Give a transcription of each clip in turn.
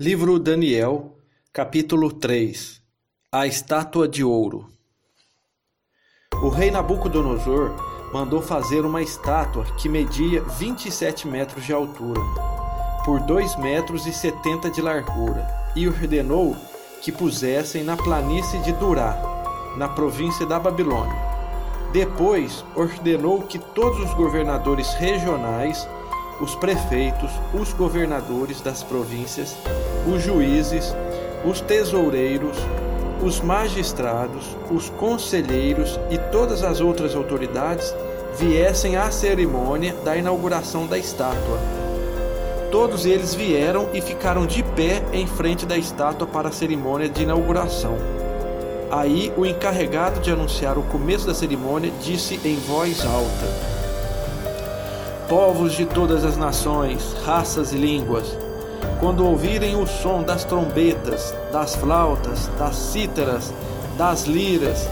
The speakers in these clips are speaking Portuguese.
Livro Daniel, capítulo 3 A estátua de ouro. O rei Nabucodonosor mandou fazer uma estátua que media 27 metros de altura, por 2 metros e 70 de largura, e ordenou que pusessem na planície de Durá, na província da Babilônia. Depois ordenou que todos os governadores regionais, os prefeitos, os governadores das províncias, os juízes, os tesoureiros, os magistrados, os conselheiros e todas as outras autoridades viessem à cerimônia da inauguração da estátua. Todos eles vieram e ficaram de pé em frente da estátua para a cerimônia de inauguração. Aí o encarregado de anunciar o começo da cerimônia disse em voz alta: Povos de todas as nações, raças e línguas, quando ouvirem o som das trombetas, das flautas, das cítaras, das liras,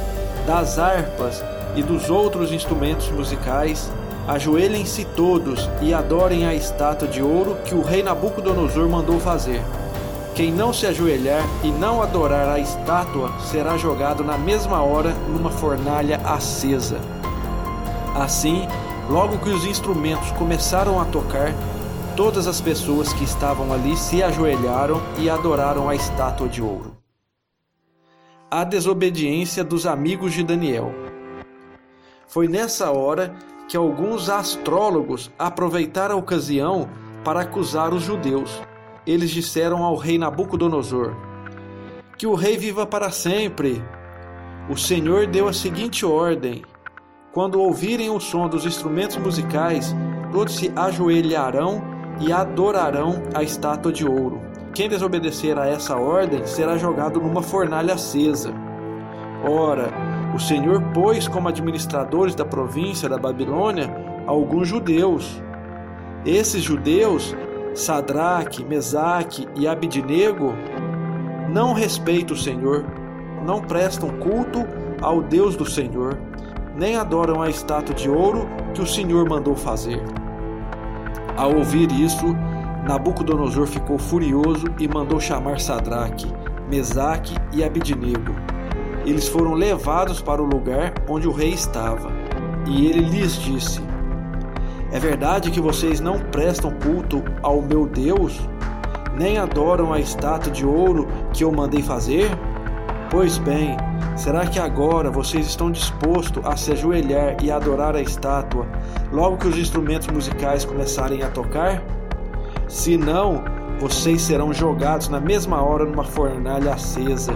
das harpas e dos outros instrumentos musicais, ajoelhem-se todos e adorem a estátua de ouro que o rei Nabucodonosor mandou fazer. Quem não se ajoelhar e não adorar a estátua será jogado na mesma hora numa fornalha acesa. Assim, logo que os instrumentos começaram a tocar, todas as pessoas que estavam ali se ajoelharam e adoraram a estátua de ouro. A desobediência dos amigos de Daniel. Foi nessa hora que alguns astrólogos aproveitaram a ocasião para acusar os judeus eles disseram ao rei Nabucodonosor: Que o rei viva para sempre. O Senhor deu a seguinte ordem: Quando ouvirem o som dos instrumentos musicais, todos se ajoelharão e adorarão a estátua de ouro. Quem desobedecer a essa ordem será jogado numa fornalha acesa. Ora, o Senhor pôs como administradores da província da Babilônia alguns judeus. Esses judeus Sadraque, Mesaque e Abidnego não respeitam o Senhor, não prestam culto ao Deus do Senhor, nem adoram a estátua de ouro que o Senhor mandou fazer. Ao ouvir isso, Nabucodonosor ficou furioso e mandou chamar Sadraque, Mesaque e Abidnego. Eles foram levados para o lugar onde o rei estava, e ele lhes disse: é verdade que vocês não prestam culto ao meu Deus, nem adoram a estátua de ouro que eu mandei fazer? Pois bem, será que agora vocês estão dispostos a se ajoelhar e adorar a estátua logo que os instrumentos musicais começarem a tocar? Se não, vocês serão jogados na mesma hora numa fornalha acesa.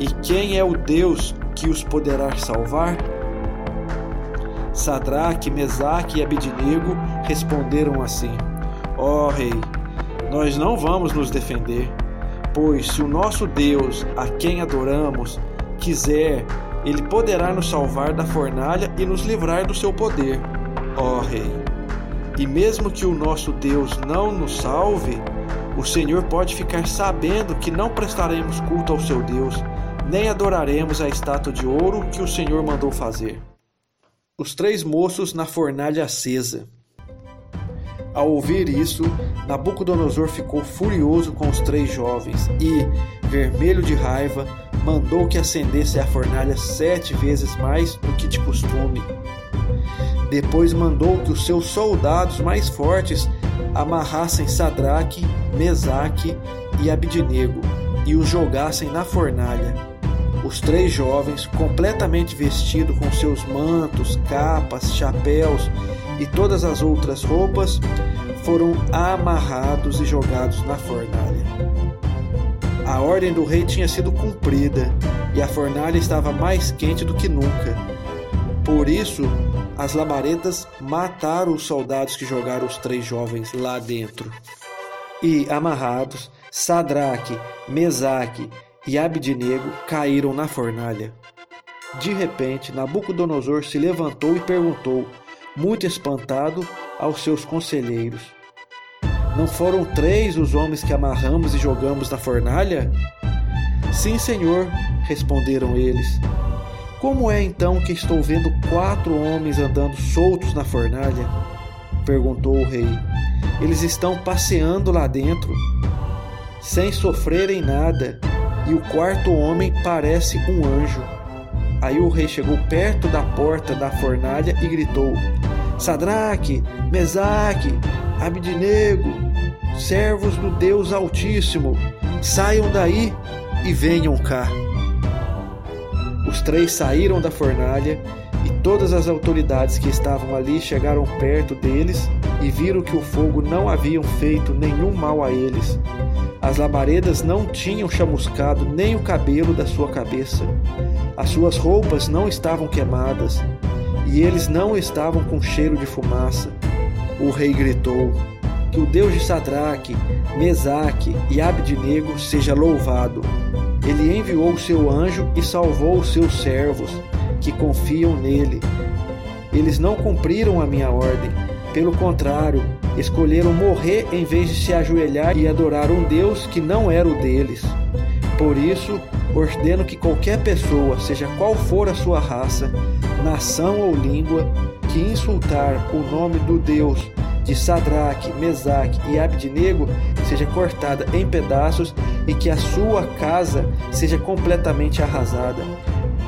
E quem é o Deus que os poderá salvar? Sadraque, Mesaque e Abidnego responderam assim: Ó oh, rei, nós não vamos nos defender, pois se o nosso Deus, a quem adoramos, quiser, ele poderá nos salvar da fornalha e nos livrar do seu poder, ó rei. E mesmo que o nosso Deus não nos salve, o Senhor pode ficar sabendo que não prestaremos culto ao seu Deus, nem adoraremos a estátua de ouro que o Senhor mandou fazer. Os três moços na fornalha acesa. Ao ouvir isso, Nabucodonosor ficou furioso com os três jovens e, vermelho de raiva, mandou que acendesse a fornalha sete vezes mais do que de costume. Depois mandou que os seus soldados mais fortes amarrassem Sadraque, Mesaque e Abidnego e os jogassem na fornalha. Os três jovens, completamente vestidos com seus mantos, capas, chapéus e todas as outras roupas, foram amarrados e jogados na fornalha. A ordem do rei tinha sido cumprida e a fornalha estava mais quente do que nunca. Por isso, as labaredas mataram os soldados que jogaram os três jovens lá dentro. E, amarrados, Sadraque, Mesaque e Abidnego caíram na fornalha. De repente, Nabucodonosor se levantou e perguntou, muito espantado, aos seus conselheiros: Não foram três os homens que amarramos e jogamos na fornalha? Sim, senhor, responderam eles. Como é então que estou vendo quatro homens andando soltos na fornalha? perguntou o rei. Eles estão passeando lá dentro. sem sofrerem nada, e o quarto homem parece um anjo. Aí o rei chegou perto da porta da fornalha e gritou: Sadraque, Mesaque, Abidnego, servos do Deus Altíssimo, saiam daí e venham cá. Os três saíram da fornalha e todas as autoridades que estavam ali chegaram perto deles e viram que o fogo não haviam feito nenhum mal a eles. As labaredas não tinham chamuscado nem o cabelo da sua cabeça. As suas roupas não estavam queimadas e eles não estavam com cheiro de fumaça. O rei gritou: Que o Deus de Sadraque, Mesaque e Abednego seja louvado. Ele enviou o seu anjo e salvou os seus servos, que confiam nele. Eles não cumpriram a minha ordem, pelo contrário, escolheram morrer em vez de se ajoelhar e adorar um Deus que não era o deles. Por isso, ordeno que qualquer pessoa, seja qual for a sua raça, nação ou língua, que insultar o nome do Deus de Sadraque, Mesaque e Abednego seja cortada em pedaços e que a sua casa seja completamente arrasada,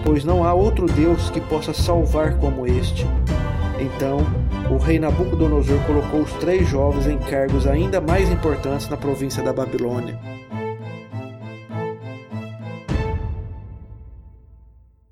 pois não há outro Deus que possa salvar como este. Então, o rei Nabucodonosor colocou os três jovens em cargos ainda mais importantes na província da Babilônia.